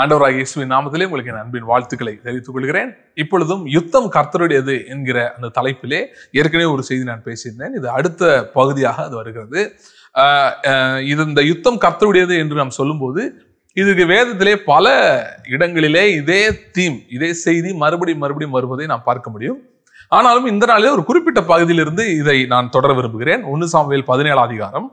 ஆண்டவராக இயேசுவின் நாமத்திலே உங்களுக்கு என் அன்பின் வாழ்த்துக்களை தெரிவித்துக் கொள்கிறேன். இப்பொழுதும் யுத்தம் கர்த்தருடையது என்கிற அந்த தலைப்பிலே ஏற்கனவே ஒரு செய்தி நான் பேசியிருந்தேன். இது அடுத்த பகுதியாக அது வருகிறது. இது இந்த யுத்தம் கர்த்தருடையது என்று நாம் சொல்லும்போது இதுக்கு வேதத்திலே பல இடங்களிலே இதே தீம் இதே செய்தி மறுபடியும் மறுபடியும் வருவதை நாம் பார்க்க முடியும். ஆனாலும் இந்த நாளிலே ஒரு குறிப்பிட்ட பகுதியிலிருந்து இதை நான் தொடர விரும்புகிறேன். ஒன்று சாமியல் பதினேழாம் அதிகாரம்.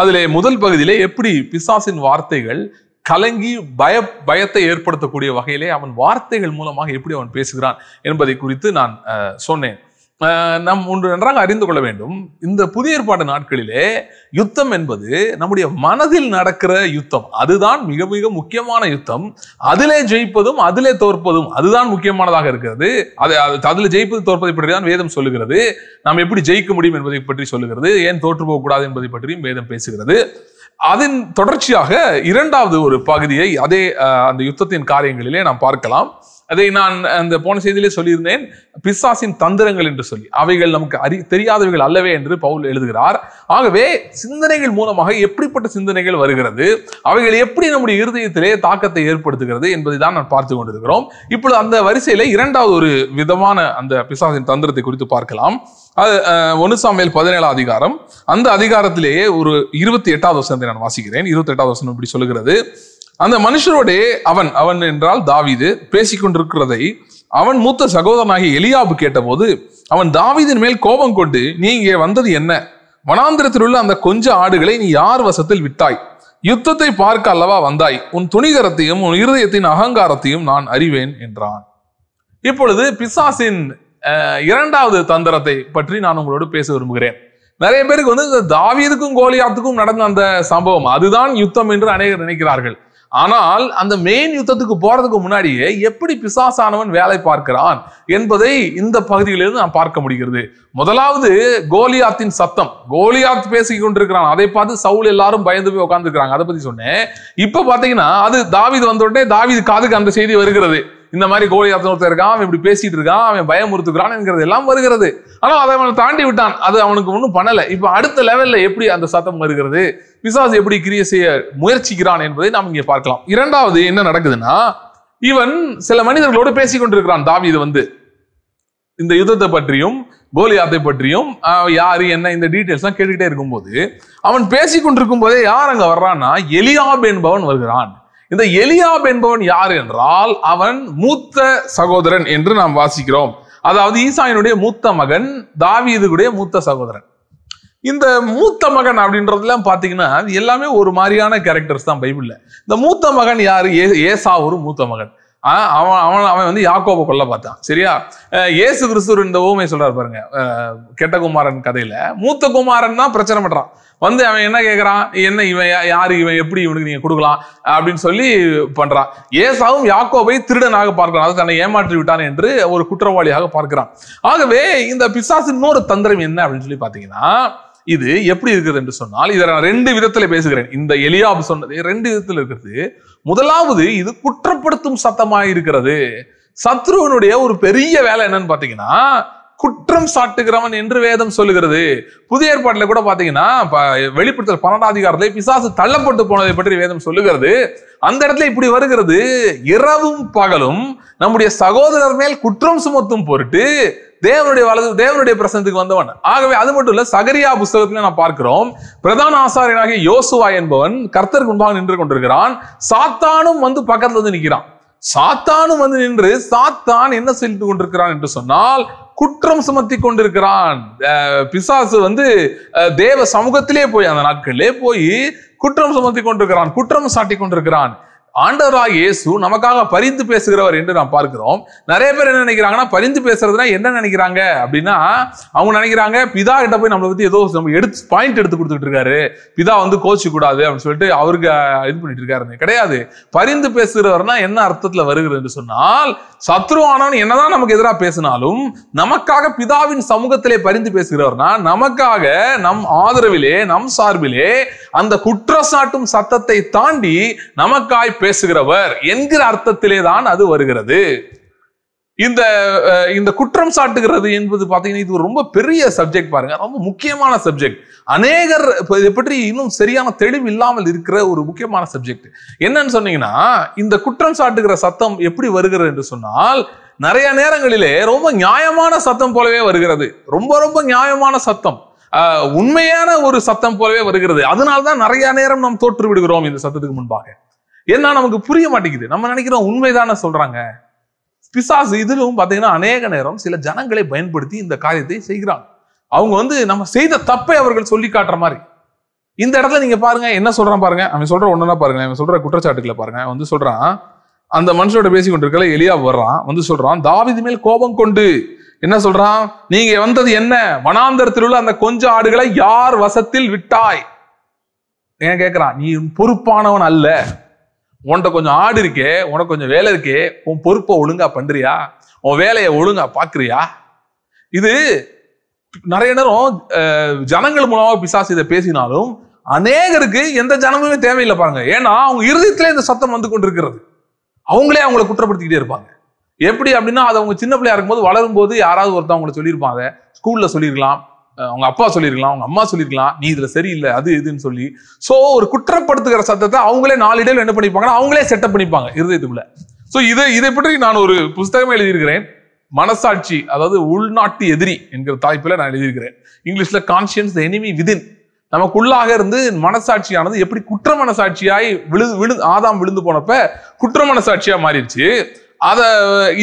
அதிலே முதல் பகுதியிலே எப்படி பிசாசின் வார்த்தைகள் கலங்கி பய பயத்தை ஏற்படுத்தக்கூடிய வகையிலே அவன் வார்த்தைகள் மூலமாக எப்படி அவன் பேசுகிறான் என்பதை குறித்து நான் சொன்னேன். நாம் ஒன்று நன்றாக அறிந்து கொள்ள வேண்டும். இந்த புதிய ஏற்பாடு நாட்களிலே யுத்தம் என்பது நம்முடைய மனதில் நடக்கிற யுத்தம். அதுதான் மிக மிக முக்கியமான யுத்தம். அதிலே ஜெயிப்பதும் அதிலே தோற்பதும் அதுதான் முக்கியமானதாக இருக்கிறது. அது அது- அதில் ஜெயிப்பது தோற்பதை பற்றி தான் வேதம் சொல்லுகிறது. நாம் எப்படி ஜெயிக்க முடியும் என்பதை பற்றி சொல்லுகிறது. ஏன் தோற்று போகக்கூடாது என்பதை பற்றியும் வேதம் பேசுகிறது. அதன் தொடர்ச்சியாக இரண்டாவது ஒரு பகுதியை அதே அந்த யுத்தத்தின் காரியங்களிலே நாம் பார்க்கலாம். அதை நான் அந்த போன செய்தியிலே சொல்லியிருந்தேன். பிசாசின் தந்திரங்கள் என்று சொல்லி. அவைகள் நமக்கு அறி தெரியாதவைகள் அல்லவே என்று பவுல் எழுதுகிறார். ஆகவே சிந்தனைகள் மூலமாக எப்படிப்பட்ட சிந்தனைகள் வருகிறது? அவைகள் எப்படி நம்முடைய இருதயத்திலே தாக்கத்தை ஏற்படுத்துகிறது என்பதை தான் நான் பார்த்து கொண்டிருக்கிறோம். இப்பொழுது அந்த வரிசையில இரண்டாவது ஒரு விதமான அந்த பிசாசின் தந்திரத்தை குறித்து பார்க்கலாம். அது அஹ், ஒன்னு பதினேழாம் அதிகாரம். அந்த அதிகாரத்திலேயே ஒரு இருபத்தி எட்டாவது வசனத்தை நான் வாசிக்கிறேன். இருபத்தி எட்டாவது வசனம் இப்படி சொல்லுகிறது. அந்த மனுஷரோடே அவன் அவன் என்றால் தாவிது பேசிக்கொண்டிருக்கிறதை அவன் மூத்த சகோதரனாகிய எலியாபு கேட்டபோது அவன் தாவிதின் மேல் கோபம் கொண்டு நீ இங்கே வந்தது என்ன? வனாந்திரத்தில் உள்ள அந்த கொஞ்ச ஆடுகளை நீ யார் வசத்தில் விட்டாய்? யுத்தத்தை பார்க்க அல்லவா வந்தாய்? உன் துணிகரத்தையும் உன் இருதயத்தின் அகங்காரத்தையும் நான் அறிவேன் என்றான். இப்பொழுது பிசாசின் இரண்டாவது தந்திரத்தை பற்றி நான் உங்களோடு பேச விரும்புகிறேன். நிறைய பேருக்கு வந்து இந்த தாவீதுக்கும் கோலியாத்துக்கும் நடந்த அந்த சம்பவம் அதுதான் யுத்தம் என்று அநேகர் நினைக்கிறார்கள். ஆனால் அந்த மெயின் யுத்தத்துக்கு போறதுக்கு முன்னாடியே எப்படி பிசாசானவன் வேலை பார்க்கிறான் என்பதை இந்த பகுதியிலிருந்து நான் பார்க்க முடிகிறது. முதலாவது கோலியாத்தின் சத்தம். கோலியாத் பேசிக் கொண்டிருக்கிறான். அதை பார்த்து சவுல் எல்லாரும் பயந்து போய் உட்காந்துருக்கிறாங்க அதை பத்தி சொன்னேன். இப்ப பாத்தீங்கன்னா அது தாவீது வந்த உடனே தாவீது காதுக்கு அந்த செய்தி வருகிறது. இந்த மாதிரி கோலியாத் ஒருத்தன் இருக்கான் அவன் இப்படி பேசிட்டு இருக்கான் அவன் பயமுறுத்துக்கிறான் என்கிறது எல்லாம் வருகிறது. ஆனால் அதை அவன் தாண்டி விட்டான். அது அவனுக்கு ஒன்றும் பண்ணலை. இப்போ அடுத்த லெவல்ல எப்படி அந்த சத்தம் வருகிறது? பிசாஸ் எப்படி கிரியை செய்ய முயற்சிக்கிறான் என்பதை நாம் இங்கே பார்க்கலாம். இரண்டாவது என்ன நடக்குதுன்னா இவன் சில மனிதர்களோடு பேசிக்கொண்டிருக்கிறான் கொண்டிருக்கிறான். இது வந்து இந்த யுத்தத்தை பற்றியும் கோலியாத்தை பற்றியும் யாரு என்ன இந்த டீட்டெயில்ஸ் கேட்டுக்கிட்டே இருக்கும்போது அவன் பேசி கொண்டிருக்கும் போதே யார் அங்க வர்றான்னா எலியாப் என்பவன் வருகிறான். இந்த எலியாப் என்பவன் யார் என்றால் அவன் மூத்த சகோதரன் என்று நாம் வாசிக்கிறோம். அதாவது ஈசாயினுடைய மூத்த மகன் தாவீதுடைய மூத்த சகோதரன். இந்த மூத்த மகன் அப்படின்றதுலாம் பார்த்தீங்கன்னா அது எல்லாமே ஒரு மாதிரியான கேரக்டர்ஸ் தான் பைபிளில். இந்த மூத்த மகன் யார்? ஏ- ஏசா ஒரு மூத்த மகன். அவன் அவன் அவன் வந்து யாக்கோபை கொல்ல பார்த்தான். சரியா? ஏசு கிறிஸ்துவர் இந்த ஊமை சொல்றாரு பாருங்க. கெட்ட குமாரன் கதையில. மூத்த குமாரன் தான் பிரச்சனை பண்றான். வந்து அவன் என்ன கேட்கறான் என்ன இவன் யாரு இவன்? எப்படி இவனுக்கு நீங்க கொடுக்கலாம்? அப்படின்னு சொல்லி பண்றான். ஏசாவும் யாக்கோபை திருடனாக பார்க்கிறான். அது தன்னை ஏமாற்றி விட்டான் என்று ஒரு குற்றவாளியாக பார்க்கிறான். ஆகவே இந்த பிசாசு இன்னொரு தந்திரம் என்ன அப்படின்னு சொல்லி பாத்தீங்கன்னா இது எப்படி இருக்குது என்று சொன்னால் இதை நான் ரெண்டு விதத்துல பேசுகிறேன். இந்த எலியாப் சொன்னது ரெண்டு விதத்தில் இருக்கிறது முதலாவது இது குற்றப்படுத்தும் சத்தமாக இருக்கிறது. சத்ருவனுடைய ஒரு பெரிய வேலை என்னன்னு பாத்தீங்கன்னா குற்றம் சாட்டுகிறவன் என்று வேதம் சொல்லுகிறது. புதிய ஏற்பாட்டில் கூட பாத்தீங்கன்னா வெளிப்படுத்தல் பன்னெண்டாம் அதிகாரத்தை பிசாசு தள்ளப்பட்டு போனதை பற்றி வேதம் சொல்லுகிறது. அந்த இடத்துல இப்படி வருகிறது. இரவும் பகலும் நம்முடைய சகோதரர் மேல் குற்றம் சுமத்தும் பொருட்டு தேவனுடைய வலது தேவனுடைய பிரசனத்துக்கு வந்தவன். ஆகவே அது மட்டும் இல்ல சகரியா புஸ்தகத்துல நான் பார்க்கிறோம். பிரதான ஆசாரியனாகிய யோசுவா என்பவன் கர்த்தருக்கு முன்பாக நின்று கொண்டிருக்கிறான். சாத்தானும் வந்து பக்கத்துல வந்து நிற்கிறான் சாத்தானும் வந்து நின்று சாத்தான் என்ன சொல்லிட்டு கொண்டிருக்கிறான் என்று சொன்னால் குற்றம் சுமத்தி கொண்டிருக்கிறான். பிசாசு வந்து தேவ சமூகத்திலே போய் அந்த நாட்களிலே போய் குற்றம் சுமத்தி கொண்டிருக்கிறான் குற்றம் சாட்டி கொண்டிருக்கிறான். ஆண்டவராக இயேசு நமக்காக பரிந்து பேசுகிறவர் என்று நாம் பார்க்கிறோம். நிறைய பேர் என்ன நினைக்கிறாங்கன்னா பரிந்து பேசுறதுனா என்ன நினைக்கிறாங்க அப்படின்னா அவங்க நினைக்கிறாங்க பிதா கிட்ட போய் நம்மளை பத்தி ஏதோ நம்ம எடுத்து பாயிண்ட் எடுத்து கொடுத்துட்டு இருக்காரு. பிதா வந்து கோச்சு கூடாது அப்படின்னு சொல்லிட்டு அவருக்கு இது பண்ணிட்டு இருக்காரு கிடையாது. பரிந்து பேசுகிறவர்னா என்ன அர்த்தத்துல வருகிறது என்று சொன்னால் சத்ருவானவன் என்னதான் நமக்கு எதிராக பேசினாலும் நமக்காக பிதாவின் சமூகத்திலே பரிந்து பேசுகிறவர்னா நமக்காக நம் ஆதரவிலே நம் சார்பிலே அந்த குற்றச்சாட்டும் சத்தத்தை தாண்டி நமக்காய் பேசுகிறவர் என்கிற அர்த்தத்திலே தான் அது வருகிறது. இந்த இந்த குற்றம் சாட்டுகிறது என்பது பாத்தீங்கன்னா இது ஒரு ரொம்ப பெரிய சப்ஜெக்ட் பாருங்க. ரொம்ப முக்கியமான சப்ஜெக்ட் அநேகர் இதை பற்றி இன்னும் சரியான தெளிவு இல்லாமல் இருக்கிற ஒரு முக்கியமான சப்ஜெக்ட் என்னன்னு சொன்னீங்கன்னா இந்த குற்றம் சாட்டுகிற சத்தம் எப்படி வருகிறது என்று சொன்னால் நிறைய நேரங்களிலே ரொம்ப நியாயமான சத்தம் போலவே வருகிறது. ரொம்ப ரொம்ப நியாயமான சத்தம். உண்மையான ஒரு சத்தம் போலவே வருகிறது. அதனால்தான் நிறைய நேரம் நாம் தோற்று விடுகிறோம் இந்த சத்தத்துக்கு முன்பாக. ஏன்னா நமக்கு புரிய மாட்டேங்குது. நம்ம நினைக்கிறோம் உண்மைதானே சொல்றாங்க. பிசாசு இதிலும் பார்த்தீங்கன்னா அநேக நேரம் சில ஜனங்களை பயன்படுத்தி இந்த காரியத்தை செய்கிறாங்க அவங்க வந்து நம்ம செய்த தப்பை அவர்கள் சொல்லி காட்டுற மாதிரி. இந்த இடத்துல நீங்க பாருங்க என்ன சொல்றான் பாருங்க? அவன் சொல்ற ஒன்னா பாருங்க அவன் சொல்ற குற்றச்சாட்டுகளை பாருங்க. வந்து சொல்றான் அந்த மனுஷனோட பேசி கொண்டிருக்கல எளியா வர்றான். வந்து சொல்றான் தாவீது மேல் கோபம் கொண்டு. என்ன சொல்றான்? நீங்க வந்தது என்ன? வனாந்தரத்தில் உள்ள அந்த கொஞ்ச ஆடுகளை யார் வசத்தில் விட்டாய்? ஏன் கேக்குறான்? நீ பொறுப்பானவன் அல்ல. உன்கிட்ட கொஞ்சம் ஆடு இருக்கே உனக்கு கொஞ்சம் வேலை இருக்கே உன் பொறுப்பை ஒழுங்கா பண்றியா? உன் வேலையை ஒழுங்கா பாக்குறியா? இது நிறைய நேரம் ஜனங்கள் மூலமா பிசாசு இதை பேசினாலும் அநேகருக்கு எந்த ஜனமுமே தேவையில்லை பாருங்க. ஏன்னா அவங்க இறுதியத்துல இந்த சத்தம் வந்து கொண்டிருக்கிறது. அவங்களே அவங்கள குற்றப்படுத்திக்கிட்டே இருப்பாங்க. எப்படி அப்படின்னா அது அவங்க சின்ன பிள்ளையா இருக்கும்போது வளரும் போது யாராவது ஒருத்தவங்களை சொல்லியிருப்பாங்க ஸ்கூல்ல சொல்லியிருக்கலாம் அவங்க அப்பா சொல்லியிருக்கலாம் அவங்க அம்மா சொல்லியிருக்கலாம் நீ இதுல சரியில்லை அது இதுன்னு சொல்லி. ஸோ ஒரு குற்றப்படுத்துகிற சத்தத்தை அவங்களே நாளிடையில் என்ன பண்ணிப்பாங்கன்னா அவங்களே செட்டப் பண்ணிப்பாங்க இருதயத்துக்குள்ள. ஸோ இதை இதை பற்றி நான் ஒரு புஸ்தகமே எழுதியிருக்கிறேன். மனசாட்சி அதாவது உள்நாட்டு எதிரி என்கிற தலைப்பில் நான் எழுதியிருக்கிறேன். இங்கிலீஷில் கான்சியன்ஸ் எனிமி விதின் நமக்குள்ளாக இருந்து மனசாட்சியானது எப்படி குற்ற மனசாட்சியாய் விழு விழு ஆதாம் விழுந்து போனப்ப குற்ற மனசாட்சியா மாறிடுச்சு. அதை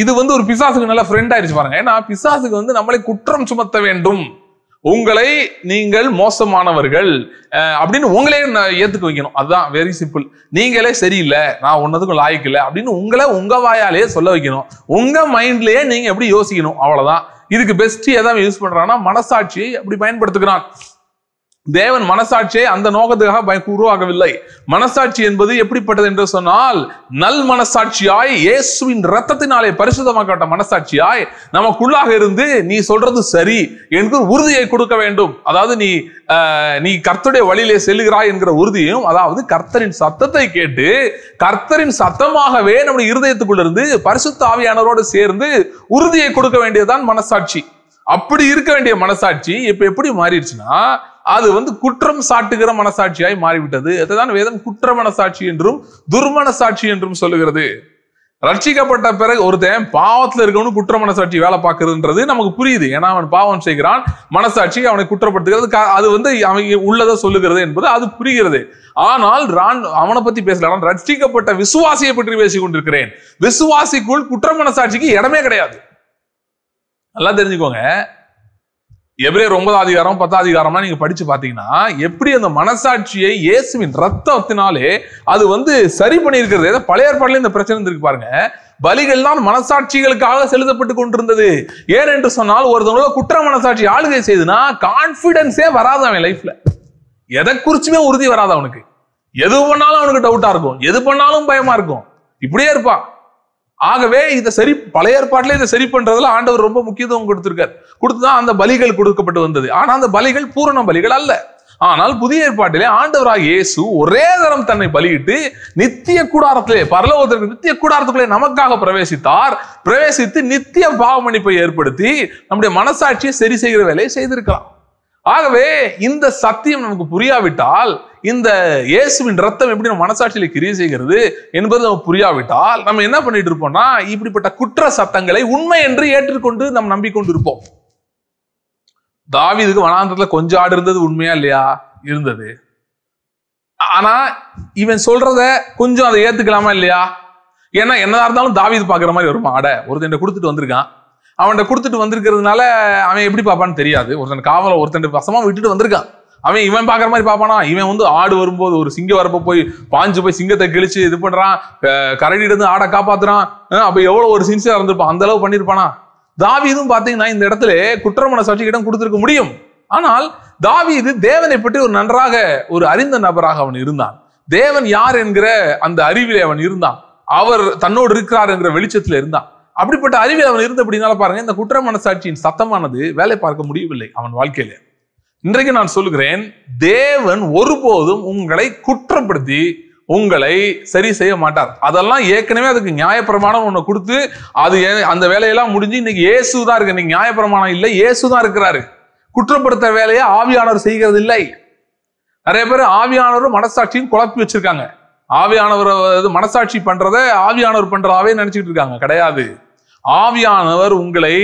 இது வந்து ஒரு பிசாசுக்கு நல்ல ஃப்ரெண்ட் ஆயிடுச்சு பாருங்க. ஏன்னா பிசாசுக்கு வந்து நம்மளை குற்றம் சுமத்த வேண்டும். உங்களை நீங்கள் மோசமானவர்கள். அப்படின்னு உங்களே ஏத்துக்க வைக்கணும். அதுதான் வெரி சிம்பிள் நீங்களே சரியில்லை நான் ஒன்னதுக்கும் லாய்க்கு இல்லை அப்படின்னு உங்களை உங்க வாயாலேயே சொல்ல வைக்கணும். உங்க மைண்ட்லயே நீங்க எப்படி யோசிக்கணும்? அவ்வளவுதான். இதுக்கு பெஸ்ட் எதாவது யூஸ் பண்றான்னா மனசாட்சியை அப்படி பயன்படுத்துக்கிறான் தேவன் மனசாட்சியை அந்த நோக்கத்துக்காக பய- உருவாகவில்லை. மனசாட்சி என்பது எப்படிப்பட்டது என்று சொன்னால் நல் மனசாட்சியாய் இயேசுவின் ரத்தத்தினாலே பரிசுத்தமாக்கப்பட்ட மனசாட்சியாய் நமக்குள்ளாக இருந்து நீ சொல்றது சரி என்று உறுதியை கொடுக்க வேண்டும். அதாவது நீ நீ கர்த்தருடைய வழியிலே செல்லுகிறாய் என்கிற உறுதியும் அதாவது கர்த்தரின் சத்தத்தை கேட்டு கர்த்தரின் சத்தமாகவே நம்முடைய இருதயத்துக்குள்ள இருந்து பரிசுத்த ஆவியானவரோடு சேர்ந்து உறுதியை கொடுக்க வேண்டியதுதான் மனசாட்சி. அப்படி இருக்க வேண்டிய மனசாட்சி இப்ப எப்படி மாறிடுச்சுன்னா அது வந்து குற்றம் சாட்டுகிற மனசாட்சியாய் மாறிவிட்டது. அதுதான் வேதம் குற்ற மனசாட்சி என்றும் துர்மனசாட்சி என்றும் சொல்லுகிறது. ரட்சிக்கப்பட்ட பிறகு ஒருத்தன் பாவத்துல இருக்கவனு குற்ற மனசாட்சி வேலை பார்க்கறதுன்றது நமக்கு புரியுது. ஏன்னா அவன் பாவம் செய்கிறான் மனசாட்சி அவனை குற்றப்படுத்துகிறது. அது வந்து அவன் உள்ளதை சொல்லுகிறது என்பது அது புரிகிறது. ஆனால் ரான் அவனை பத்தி பேசல. ரட்சிக்கப்பட்ட விசுவாசியை பற்றி பேசிக் கொண்டிருக்கிறேன். விசுவாசிக்குள் குற்ற மனசாட்சிக்கு இடமே கிடையாது. நல்லா தெரிஞ்சுக்கோங்க. எபிரேயர் ஒன்பதாம் அதிகாரம் பத்தாம் அதிகாரம்லாம் நீங்க படிச்சு பாத்தீங்கன்னா எப்படி அந்த மனசாட்சியை இயேசுவின் ரத்தத்தினாலே அது வந்து சரி பண்ணியிருக்கிறது? ஏதோ பழைய ஏற்பாடுல இந்த பிரச்சனை இருக்கு பாருங்க. பலிகள் தான் மனசாட்சிகளுக்காக செலுத்தப்பட்டு கொண்டிருந்தது. ஏன் என்று சொன்னால் ஒருத்தவங்களோட குற்ற மனசாட்சி ஆளுகை செய்துனா கான்பிடன்ஸே வராது அவன் லைஃப்ல எதை குறிச்சுமே உறுதி வராது அவனுக்கு. எது பண்ணாலும் அவனுக்கு டவுட்டா இருக்கும். எது பண்ணாலும் பயமா இருக்கும். இப்படியே இருப்பான். ஆகவே இதை சரி பழைய ஏற்பாட்டில் இதை சரி பண்றதுல ஆண்டவர் ரொம்ப முக்கியத்துவம் கொடுத்திருக்கார். கொடுத்துதான் அந்த பலிகள் கொடுக்கப்பட்டு வந்தது. ஆனா அந்த பலிகள் பூரண பலிகள் அல்ல. ஆனால் புதிய ஏற்பாட்டிலே ஆண்டவராக இயேசு ஒரே தரம் தன்னை பலியிட்டு நித்திய கூடாரத்திலே பரலோகத்திற்கு நித்திய கூடாரத்துக்குள்ளே நமக்காக பிரவேசித்தார். பிரவேசித்து நித்திய பாவமணிப்பை ஏற்படுத்தி நம்முடைய மனசாட்சியை சரி செய்கிற வேலையை செய்திருக்கலாம். ஆகவே இந்த சத்தியம் நமக்கு புரியாவிட்டால் இந்த இயேசுவின் ரத்தம் எப்படி நம்ம மனசாட்சியில கிரியை செய்கிறது என்பது நம்ம புரியாவிட்டால் நம்ம என்ன பண்ணிட்டு இருப்போம்னா இப்படிப்பட்ட குற்ற சத்தங்களை உண்மை என்று ஏற்றுக்கொண்டு நம்ம நம்பிக்கொண்டு இருப்போம் தாவீதுக்கு வனாந்தரத்துல கொஞ்சம் ஆடு இருந்தது உண்மையா இல்லையா? இருந்தது. ஆனா இவன் சொல்றத கொஞ்சம் அதை ஏத்துக்கலாமா இல்லையா? ஏன்னா என்னதா இருந்தாலும் தாவிது பாக்குற மாதிரி வருமா ஆடை? ஒருத்தன் கொடுத்துட்டு வந்திருக்கான். அவன்கிட்ட கொடுத்துட்டு வந்திருக்கிறதுனால அவன் எப்படி பார்ப்பான்னு தெரியாது. ஒருத்தன் காவல ஒருத்தன் வசமா விட்டுட்டு வந்திருக்கான். அவன் இவன் பாக்குற மாதிரி பாப்பானா இவன் வந்து ஆடு வரும்போது ஒரு சிங்கம் வரப்ப போய் பாஞ்சு போய் சிங்கத்தை கிழிச்சு இது பண்றான். கரடி இருந்து ஆடை காப்பாத்துறான். அப்ப எவ்வளவு ஒரு சின்சியா இருந்திருப்பான். அந்த அளவு பண்ணிருப்பானா தாவீதும் பாத்தீங்கன்னா இந்த இடத்துல குற்ற மனசாட்சிக்கு இடம் கொடுத்திருக்க முடியும். ஆனால் தாவீது தேவனை பற்றி ஒரு நன்றாக ஒரு அறிந்த நபராக அவன் இருந்தான். தேவன் யார் என்கிற அந்த அறிவிலே அவன் இருந்தான். அவர் தன்னோடு இருக்கிறார் என்கிற வெளிச்சத்துல இருந்தான். அப்படிப்பட்ட அறிவில் அவன் இருந்தபடினால பாருங்க இந்த குற்ற மனசாட்சியின் சத்தமானது வேலை பார்க்க முடியவில்லை அவன் வாழ்க்கையில. இன்றைக்கு நான் சொல்லுகிறேன் தேவன் ஒருபோதும் உங்களை குற்றப்படுத்தி உங்களை சரி செய்ய மாட்டார். அதெல்லாம் ஏற்கனவே அதுக்கு நியாயப்பிரமாணம் ஒன்று கொடுத்து அது அந்த வேலையெல்லாம் முடிஞ்சு இன்னைக்கு இயேசு தான் இருக்கு. இன்னைக்கு நியாயப்பிரமாணம் இல்லை இயேசு தான் இருக்கிறாரு. குற்றப்படுத்த வேலையை ஆவியானவர் செய்கிறது இல்லை. நிறைய பேர் ஆவியானவரும் மனசாட்சியும் குழப்பி வச்சிருக்காங்க. ஆவியானவர் மனசாட்சி பண்றதை ஆவியானவர் பண்றதாவே நினைச்சிட்டு இருக்காங்க. கிடையாது. ஆவியானவர் உங்களை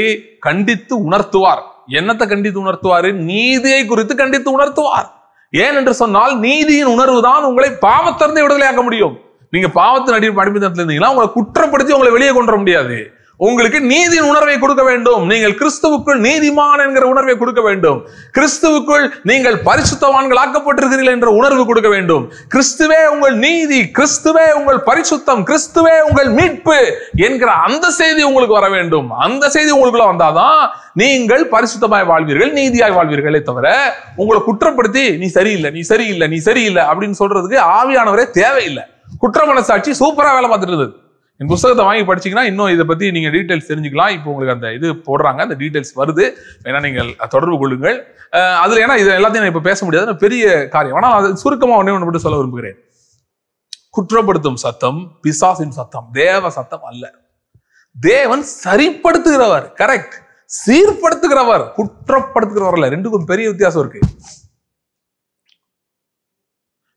கண்டித்து உணர்த்துவார். என்னத்தை கண்டித்து உணர்த்துவாரு? நீதியை குறித்து கண்டித்து உணர்த்துவார். ஏன் என்று சொன்னால் நீதியின் உணர்வு தான் உங்களை பாவத்திலிருந்து விடுதலையாக்க முடியும். நீங்க பாவத்தின் அடி அடிமைத்தனத்தில் இருந்தீங்கன்னா உங்களை குற்றப்படுத்தி உங்களை வெளியே கொண்டு வர முடியாது. உங்களுக்கு நீதியின் உணர்வை கொடுக்க வேண்டும். நீங்கள் கிறிஸ்துவுக்குள் நீதிமான் என்கிற உணர்வை கொடுக்க வேண்டும். கிறிஸ்துவுக்குள் நீங்கள் பரிசுத்தவான்கள் ஆக்கப்பட்டிருக்கிறீர்கள் என்ற உணர்வு கொடுக்க வேண்டும். கிறிஸ்துவே உங்கள் நீதி கிறிஸ்துவே உங்கள் பரிசுத்தம் கிறிஸ்துவே உங்கள் மீட்பு என்கிற அந்த செய்தி உங்களுக்கு வர வேண்டும். அந்த செய்தி உங்களுக்குள்ள வந்தாதான் நீங்கள் பரிசுத்தமாய் வாழ்வீர்கள் நீதியாய் வாழ்வீர்களே தவிர உங்களை குற்றப்படுத்தி நீ சரியில்லை நீ சரியில்லை நீ சரியில்லை அப்படின்னு சொல்றதுக்கு ஆவியானவரே தேவையில்லை. குற்ற மனசாட்சி சூப்பரா வேலை பார்த்துட்டு இருந்தது இந்த புத்தகத்தை வாங்கி படிச்சீங்கன்னா இன்னும் இதை பத்தி நீங்க டீடைல்ஸ் தெரிஞ்சுக்கலாம். இப்போ உங்களுக்கு அந்த இது போடுறாங்க அந்த டீடைல்ஸ் வருது. வேணா நீங்கள் தொடர்பு கொள்ளுங்கள். அதில் அதுல ஏன்னா இது எல்லாத்தையும் நான் இப்போ பேச முடியாது. பெரிய காரியம். ஆனால் அது சுருக்கமாக ஒன்றே ஒன்று மட்டும் சொல்ல விரும்புகிறேன். குற்றப்படுத்தும் சத்தம் பிசாசின் சத்தம் தேவ சத்தம் அல்ல. தேவன் சரிப்படுத்துகிறவர். கரெக்ட் சீர்படுத்துகிறவர். குற்றப்படுத்துகிறவர் ரெண்டுக்கும் பெரிய வித்தியாசம் இருக்கு.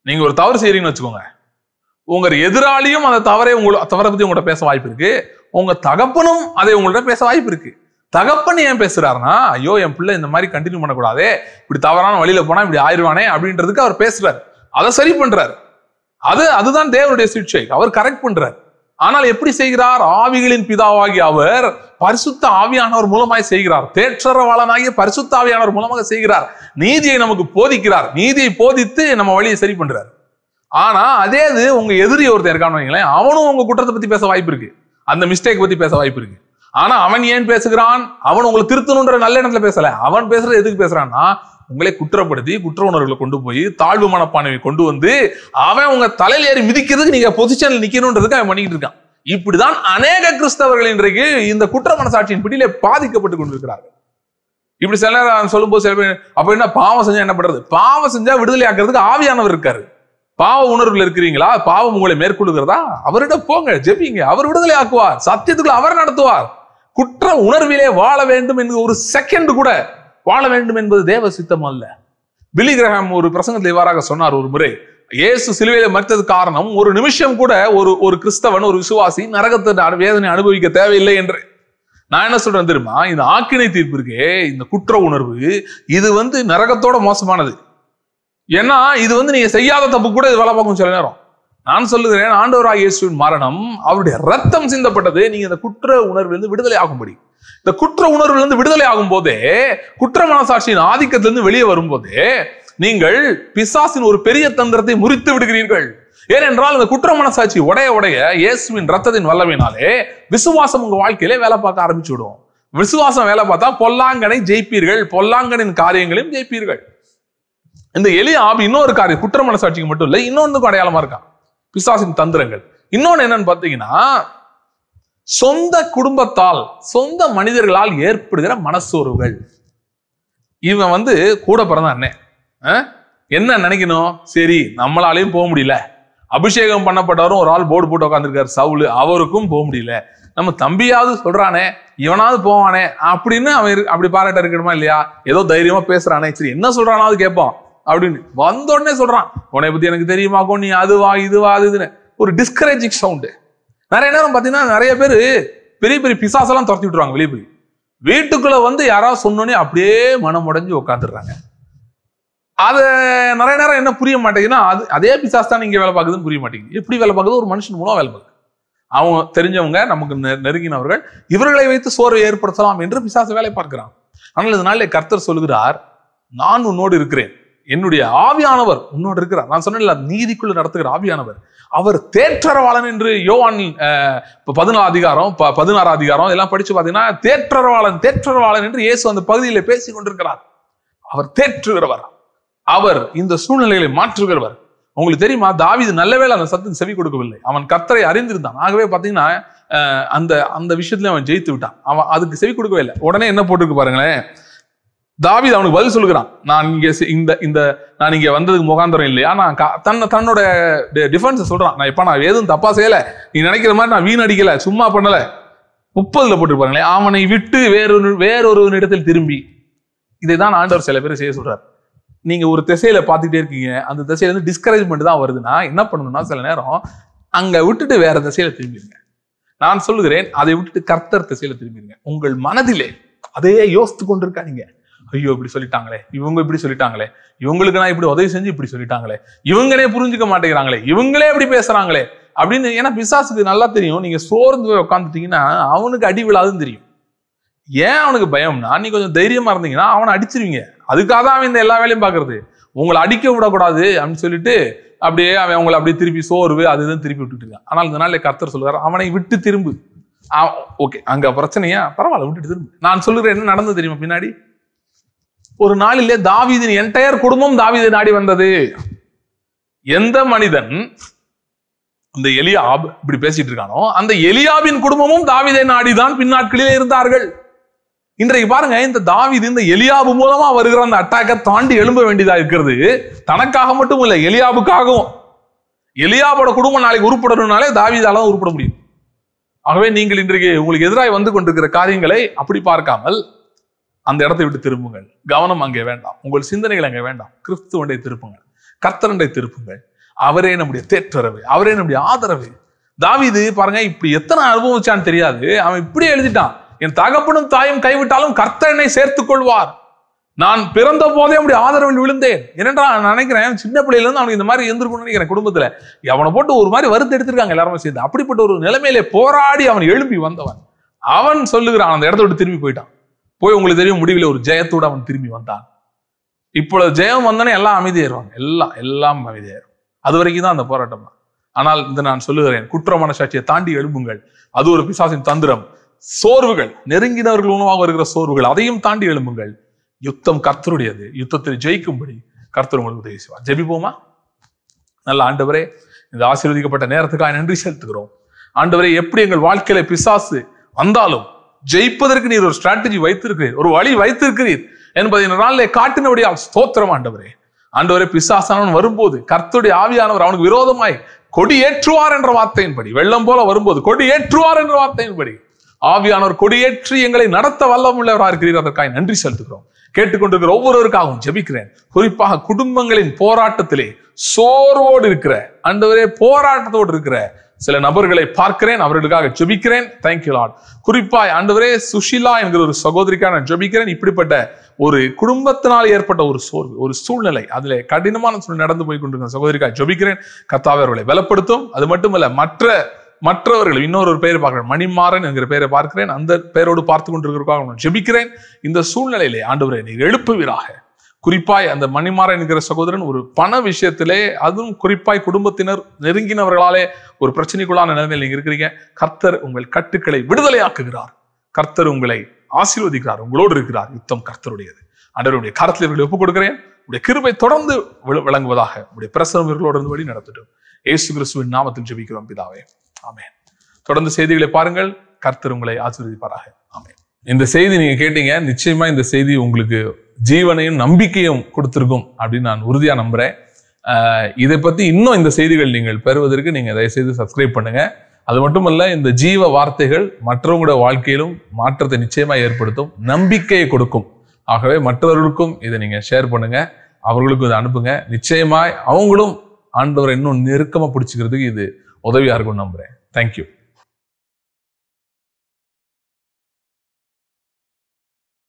நீங்க ஒரு தவறு செய்யறீங்கன்னு வச்சுக்கோங்க. உங்க எதிராளியும் அந்த தவறை உங்களை தவறை பத்தி உங்கள்ட்ட பேச வாய்ப்பு இருக்கு. உங்க தகப்பனும் அதை உங்கள்ட்ட பேச வாய்ப்பு இருக்கு. தகப்பன் ஏன் பேசுறாருன்னா ஐயோ என் பிள்ளை இந்த மாதிரி கண்டினியூ பண்ணக்கூடாதே. இப்படி தவறான வழியில போனா இப்படி ஆயிடுவானே அப்படின்றதுக்கு அவர் பேசுறாரு. அதை சரி பண்றாரு. அது அதுதான் தேவனுடைய சிகிச்சை. அவர் கரெக்ட் பண்றார். ஆனால் எப்படி செய்கிறார்? ஆவிகளின் பிதாவாகி அவர் பரிசுத்த ஆவியானவர் மூலமாய் செய்கிறார். தேற்றரவாளனாகிய பரிசுத்த ஆவியானவர் மூலமாக செய்கிறார். நீதியை நமக்கு போதிக்கிறார். நீதியை போதித்து நம்ம வழியை சரி பண்றார். ஆனா அதே இது உங்க எதிரி ஒருத்தர் இருக்கான்னு வைங்களேன் அவனும் உங்க குற்றத்தை பத்தி பேச வாய்ப்பு இருக்கு. அந்த மிஸ்டேக் பத்தி பேச வாய்ப்பு இருக்கு. ஆனா அவன் ஏன் பேசுகிறான்? அவன் உங்களை திருத்தணுன்ற நல்ல இடத்துல பேசல. அவன் பேசுறது எதுக்கு பேசுறான்னா உங்களை குற்றப்படுத்தி குற்ற உணர்வுகளை கொண்டு போய் தாழ்வு மனப்பான்மையை கொண்டு வந்து அவன் உங்க தலையில ஏறி மிதிக்கிறதுக்கு நீங்க பொசிஷன்ல நிக்கணும்ன்றதுக்கு அவன் பண்ணிக்கிட்டு இருக்கான். இப்படிதான் அநேக கிறிஸ்தவர்கள் இன்றைக்கு இந்த குற்ற மனசாட்சியின் பிடியிலே பாதிக்கப்பட்டு கொண்டிருக்கிறார்கள். இப்படி சில நேரம் சொல்லும்போது சில பேர் அப்ப என்ன பாவம் செஞ்சா என்ன பண்றது? பாவம் செஞ்சா விடுதலை ஆக்குறதுக்கு ஆவியானவர் இருக்காரு. பாவ உணர்வுல இருக்கிறீங்களா? பாவம் உங்களை மேற்கொள்ளுகிறதா? அவரிடம் போங்க ஜெபிங்க. அவர் விடுதலை ஆக்குவார். சத்தியத்துக்குள்ள அவர் நடத்துவார். குற்ற உணர்விலே வாழ வேண்டும் என்று ஒரு செகண்ட் கூட வாழ வேண்டும் என்பது தேவ சித்தம் அல்ல. பிலி கிரகம் ஒரு பிரசங்கத்தில் இவ்வாறாக சொன்னார் ஒரு முறை. இயேசு சிலுவையில மறித்தது காரணம் ஒரு நிமிஷம் கூட ஒரு ஒரு கிறிஸ்தவன் ஒரு விசுவாசி நரகத்தை அனு- வேதனை அனுபவிக்க தேவையில்லை என்று. நான் என்ன சொல்றேன் தெரியுமா? இந்த ஆக்கினை தீர்ப்பு இருக்கே இந்த குற்ற உணர்வு இது வந்து நரகத்தோட மோசமானது. ஏன்னா இது வந்து நீங்க செய்யாத தப்பு கூட இது வேலை பார்க்கும் சில நேரம். நான் சொல்லுகிறேன் ஆண்டவராக இயேசுவின் மரணம் அவருடைய ரத்தம் சிந்தப்பட்டது நீங்க இந்த குற்ற உணர்விலிருந்து விடுதலை ஆகும்படி. இந்த குற்ற உணர்விலிருந்து விடுதலை ஆகும் போதே குற்ற மனசாட்சியின் ஆதிக்கத்திலிருந்து வெளியே வரும்போதே நீங்கள் பிசாசின் ஒரு பெரிய தந்திரத்தை முறித்து விடுகிறீர்கள். ஏனென்றால் இந்த குற்ற மனசாட்சி உடைய உடைய இயேசுவின் ரத்தத்தின் வல்லமையினாலே விசுவாசம் உங்க வாழ்க்கையிலே வேலை பார்க்க ஆரம்பிச்சு விடும் விசுவாசம் வேலை பார்த்தா பொல்லாங்கனை ஜெயிப்பீர்கள் பொல்லாங்கனின் காரியங்களையும் ஜெயிப்பீர்கள். இந்த எளிய ஆவி இன்னொரு காரியம் குற்ற மனசாட்சிக்கு மட்டும் இல்லை இன்னொன்றுக்கும் அடையாளமா இருக்கான். பிசாசின் தந்திரங்கள். இன்னொன்னு என்னன்னு பாத்தீங்கன்னா சொந்த குடும்பத்தால் சொந்த மனிதர்களால் ஏற்படுகிற மனசோர்வுகள் இவன் வந்து கூட பிறந்த அண்ணன் என்ன நினைக்கணும்? சரி நம்மளாலையும் போக முடியல. அபிஷேகம் பண்ணப்பட்டவரும் ஒரு ஆள் போர்டு போட்டு உட்காந்துருக்காரு சவுலு. அவருக்கும் போக முடியல. நம்ம தம்பியாவது சொல்றானே இவனாவது போவானே அப்படின்னு அவன் அப்படி பாராட்ட இருக்கணுமா இல்லையா? ஏதோ தைரியமா பேசுறானே. சரி என்ன சொல்றானாவது கேட்போம். அப்படின்னு வந்த உடனே சொல்றான். உன்னை பத்தி எனக்கு தெரியுமாக்கும் நீ அதுவா இதுவா அது இதுன்னு. ஒரு டிஸ்கரேஜிங் சவுண்டு நிறைய நேரம் பாத்தீங்கன்னா நிறைய பேர் பெரிய பெரிய பிசாசெல்லாம் துரத்தி விட்டுருவாங்க வெளியே போய். வீட்டுக்குள்ள வந்து யாராவது சொன்னோன்னே அப்படியே மனம் உடைஞ்சு உட்காந்துடுறாங்க அது நிறைய நேரம் என்ன புரிய மாட்டேங்குதுன்னா அது அதே பிசாஸ் தான் இங்கே வேலை பார்க்குதுன்னு புரிய மாட்டேங்குது. எப்படி வேலை பார்க்குது? ஒரு மனுஷன் மூலம் வேலை பார்க்குது. அவங்க தெரிஞ்சவங்க நமக்கு நெ- நெருங்கினவர்கள் இவர்களை வைத்து சோர்வை ஏற்படுத்தலாம் என்று பிசாசு வேலை பார்க்கிறான். ஆனால் இதனால கர்த்தர் சொல்லுகிறார் நான் உன்னோடு இருக்கிறேன். என்னுடைய ஆவியானவர் உன்னோடு இருக்கிறார். நான் சொன்னேன்ல நீதிக்குள்ள நடத்துகிற ஆவியானவர். அவர் தேற்றரவாளன் என்று யோவான் இப்ப பதினாறு அதிகாரம் ப- பதினாறு அதிகாரம் எல்லாம் படிச்சு பாத்தீங்கன்னா தேற்றரவாளன் தேற்றரவாளன் என்று இயேசு அந்த பகுதியில பேசி கொண்டிருக்கிறார். அவர் தேற்றுகிறவர். அவர் இந்த சூழ்நிலைகளை மாற்றுகிறவர். உங்களுக்கு தெரியுமா தாவீது நல்லவேளை அந்த சத்துக்கு செவி கொடுக்கவில்லை. அவன் கத்தரை அறிந்திருந்தான். ஆகவே பாத்தீங்கன்னா அந்த அந்த விஷயத்துல அவன் ஜெயித்து விட்டான். அவன் அதுக்கு செவி கொடுக்கவே இல்லை. உடனே என்ன போட்டுருக்கு பாருங்களேன். தாவீது அவனுக்கு பதில் சொல்லுகிறான். நான் இங்க இந்த இந்த நான் இங்க வந்ததுக்கு முகாந்திரம் இல்லையா? நான் க- தன்னை தன்னோட டிஃபென்ஸ் சொல்றான். நான் இப்போ நான் எதுவும் தப்பா செய்யல. நீ நினைக்கிற மாதிரி நான் வீணடிக்கலை சும்மா பண்ணல. முப்பதுல போட்டுருப்பாங்களே அவனை விட்டு வேறொரு வேறொரு இடத்தில் திரும்பி. இதை தான் ஆண்டவர் சில பேர் செய்ய சொல்கிறார் நீங்க ஒரு திசையில பார்த்துட்டே இருக்கீங்க. அந்த திசையில இருந்து டிஸ்கரேஜ்மெண்ட் தான் வருதுன்னா என்ன பண்ணணும்னா சில நேரம் அங்க விட்டுட்டு வேற திசையில திரும்பிடுங்க. நான் சொல்லுகிறேன் அதை விட்டுட்டு கர்த்தர் திசையில திரும்பிடுங்க. உங்கள் மனதிலே அதே யோசித்து கொண்டிருக்காதீங்க. ஐயோ இப்படி சொல்லிட்டாங்களே. இவங்க இப்படி சொல்லிட்டாங்களே. இவங்களுக்கு நான் இப்படி உதவி செஞ்சு இப்படி சொல்லிட்டாங்களே. இவங்களே புரிஞ்சுக்க மாட்டேங்கிறாங்களே. இவங்களே இப்படி பேசுறாங்களே. அப்படின்னு ஏன்னா பிசாசுக்கு நல்லா தெரியும். நீங்க சோர்ந்து போய் உட்காந்துட்டீங்கன்னா அவனுக்கு அடி விழாதுன்னு தெரியும். ஏன் அவனுக்கு பயம்னா நீ கொஞ்சம் தைரியமா இருந்தீங்கன்னா அவனை அடிச்சிருவீங்க. அதுக்காக தான் அவன் இந்த எல்லா வேலையும் பாக்குறது உங்களை அடிக்க விடக்கூடாது அப்படின்னு சொல்லிட்டு அப்படியே அவன் உங்களை அப்படியே திருப்பி சோர்வு அது இதுன்னு திருப்பி விட்டுட்டு இருக்கான். ஆனால் இந்த நாள் கர்த்தர் சொல்லுவார் அவனை விட்டு திரும்பு. ஓகே. அங்க பிரச்சனையா? பரவாயில்ல விட்டுட்டு திரும்பு. நான் சொல்லுறேன் என்ன நடந்தது தெரியுமா பின்னாடி? ஒரு நாளிலே தாவீதின் என்டையர் குடும்பம் தாவீதை நாடி வந்தது. எந்த மனிதன் இந்த எலியாப் இப்படி பேசிட்டு இருக்கானோ அந்த எலியாபின் குடும்பமும் தாவிதை நாடிதான் பின்னாட்களிலே இருந்தார்கள். இன்றைக்கு பாருங்க இந்த தாவீது இந்த எலியாபு மூலமா வருகிற அந்த அட்டாக்கை தாண்டி எழும்ப வேண்டியதா இருக்கிறது. தனக்காக மட்டும் இல்லை எலியாபுக்காகவும். எலியாபோட குடும்பம் நாளைக்கு உருப்படணும்னாலே தாவீதால தான் உருப்பட முடியும். ஆகவே நீங்கள் இன்றைக்கு உங்களுக்கு எதிராக வந்து கொண்டிருக்கிற காரியங்களை அப்படி பார்க்காமல் அந்த இடத்தை விட்டு திரும்புங்கள். கவனம் அங்கே வேண்டாம். உங்கள் சிந்தனைகள் அங்கே வேண்டாம். கிறிஸ்துவண்டை திருப்புங்கள். கர்த்தரண்டை திருப்புங்கள். அவரே நம்முடைய தேற்றரவு அவரே நம்முடைய ஆதரவு. தாவிது பாருங்க இப்படி எத்தனை அனுபவிச்சான்னு தெரியாது. அவன் இப்படியே எழுதிட்டான். என் தகப்பனும் தாயும் கைவிட்டாலும் கர்த்தர் என்னை சேர்த்துக் கொள்வார். நான் பிறந்த போதே அப்படி ஆதரவில் விழுந்தேன். ஏனென்றா நான் நினைக்கிறேன் சின்ன பிள்ளையில இருந்து அவனுக்கு இந்த மாதிரி இருந்திருக்கும்னு நினைக்கிறேன் குடும்பத்துல. அவனை போட்டு ஒரு மாதிரி வருத்த எடுத்திருக்காங்க எல்லாருமே சேர்ந்து. அப்படிப்பட்ட ஒரு நிலைமையிலே போராடி அவன் எழும்பி வந்தவன். அவன் சொல்லுகிறான் அந்த இடத்த விட்டு திரும்பி போயிட்டான். போய் உங்களுக்கு தெரியும் முடிவில் ஒரு ஜெயத்தோடு அவன் திரும்பி வந்தான். இப்பொழுது ஜெயம் வந்தோடனே எல்லாம் அமைதியாயிருவாங்க. எல்லாம் எல்லாம் அமைதியாயிரும். அது வரைக்கும் தான் அந்த போராட்டம். தான் ஆனால் இந்த நான் சொல்லுகிறேன் குற்ற மனசாட்சியை தாண்டி எழும்புங்கள். அது ஒரு பிசாசின் தந்திரம். சோர்வுகள் நெருங்கினவர்கள் உணவாக வருகிற சோர்வுகள் அதையும் தாண்டி எழும்புங்கள். யுத்தம் கர்த்தருடையது. யுத்தத்தில் ஜெயிக்கும்படி கர்த்தர் உங்களுக்கு உதவி செய்வார். ஜெபிப்போமா? நல்ல ஆண்டவரே இந்த ஆசீர்வதிக்கப்பட்ட நேரத்துக்காக நன்றி செலுத்துகிறோம். ஆண்டவரே எப்படி எங்கள் வாழ்க்கையில பிசாசு வந்தாலும் ஜெயிப்பதற்கு நீர் ஒரு ஸ்ட்ராட்டஜி வைத்திருக்கிறீர். ஒரு வழி வைத்திருக்கிறீர் என்பதை இந்த நாளிலே காட்டினபடியால் ஸ்தோத்திரம் ஆண்டவரே. ஆண்டவரே பிசாசானவன் வரும்போது கர்த்தருடைய ஆவியானவர் அவனுக்கு விரோதமாய் கொடி ஏற்றுவார் என்ற வார்த்தையின்படி வெள்ளம் போல வரும்போது கொடி ஏற்றுவார் என்ற வார்த்தையின்படி ஆவியானவர் கொடியேற்றி எங்களை நடத்த வல்லமுள்ளவராக இருக்கிறீர். அதற்காக நன்றி செலுத்துகிறோம். கேட்டுக்கொண்டிருக்கிற ஒவ்வொருவருக்காகவும் ஜெபிக்கிறேன். குறிப்பாக குடும்பங்களின் போராட்டத்திலே சோர்வோடு இருக்கிற அந்தவரே போராட்டத்தோடு இருக்கிற சில நபர்களை பார்க்கிறேன் அவர்களுக்காக ஜெபிக்கிறேன். தேங்க்யூ லாட் குறிப்பாய் ஆண்டவரே சுஷிலா என்கிற ஒரு சகோதரிக்காக நான் ஜெபிக்கிறேன். இப்படிப்பட்ட ஒரு குடும்பத்தினால் ஏற்பட்ட ஒரு சோர்வு ஒரு சூழ்நிலை அதுல கடினமான சூழ்நிலை நடந்து போய் கொண்டிருக்கிற சகோதரிக்காக ஜெபிக்கிறேன். கத்தாவே அவர்களை பலப்படுத்தும் அது மட்டுமல்ல மற்ற மற்றவர்கள் இன்னொரு ஒரு பெயரை பார்க்கிறேன். மணிமாறன் என்கிற பெயரை பார்க்கிறேன். அந்த பெயரோடு பார்த்து கொண்டிருக்கிறதுக்காக நான் ஜெபிக்கிறேன். இந்த சூழ்நிலையிலே ஆண்டவரை நீர் எழுப்புவீராக. குறிப்பாய் அந்த மணிமாற என்கிற சகோதரன் ஒரு பண விஷயத்திலே அதுவும் குறிப்பாய் குடும்பத்தினர் நெருங்கினவர்களாலே ஒரு பிரச்சனைக்குள்ளான நிலைமையில் நீங்க இருக்கிறீங்க. கர்த்தர் உங்கள் கட்டுக்களை விடுதலையாக்குகிறார். கர்த்தர் உங்களை ஆசீர்வதிக்கிறார். உங்களோடு இருக்கிறார். யுத்தம் கர்த்தருடையது. ஆண்டவருடைய கரத்தில் இவர்களை ஒப்புக் கொடுக்கிறேன். உடைய கிருபை தொடர்ந்து விள- விளங்குவதாக உடைய பிரசனம் இவர்களோடு இருந்து வழி நடத்தட்டும். ஏசு கிறிஸ்துவின் நாமத்தில் ஜெபிக்கிறோம் பிதாவே. ஆமேன். தொடர்ந்து செய்திகளை பாருங்கள். கர்த்தர் உங்களை ஆசீர்வதிப்பாராக. ஆமேன். இந்த செய்தி நீங்க கேட்டீங்க நிச்சயமா இந்த செய்தி உங்களுக்கு ஜீவனையும் நம்பிக்கையும் கொடுத்துருக்கும் அப்படின்னு நான் உறுதியா நம்புறேன். இதை பத்தி இன்னும் இந்த செய்திகள் நீங்கள் பெறுவதற்கு நீங்க தயவுசெய்து சப்ஸ்கிரைப் பண்ணுங்க. அது மட்டுமல்ல இந்த ஜீவ வார்த்தைகள் மற்றவங்களோட வாழ்க்கையிலும் மாற்றத்தை நிச்சயமா ஏற்படுத்தும் நம்பிக்கையை கொடுக்கும். ஆகவே மற்றவர்களுக்கும் இதை நீங்க ஷேர் பண்ணுங்க அவர்களுக்கும் இதை அனுப்புங்க. நிச்சயமாய் அவங்களும் ஆண்டவரை இன்னும் நெருக்கமாக பிடிச்சிக்கிறதுக்கு இது உதவியாக இருக்கும்னு நம்புறேன். தேங்க்யூ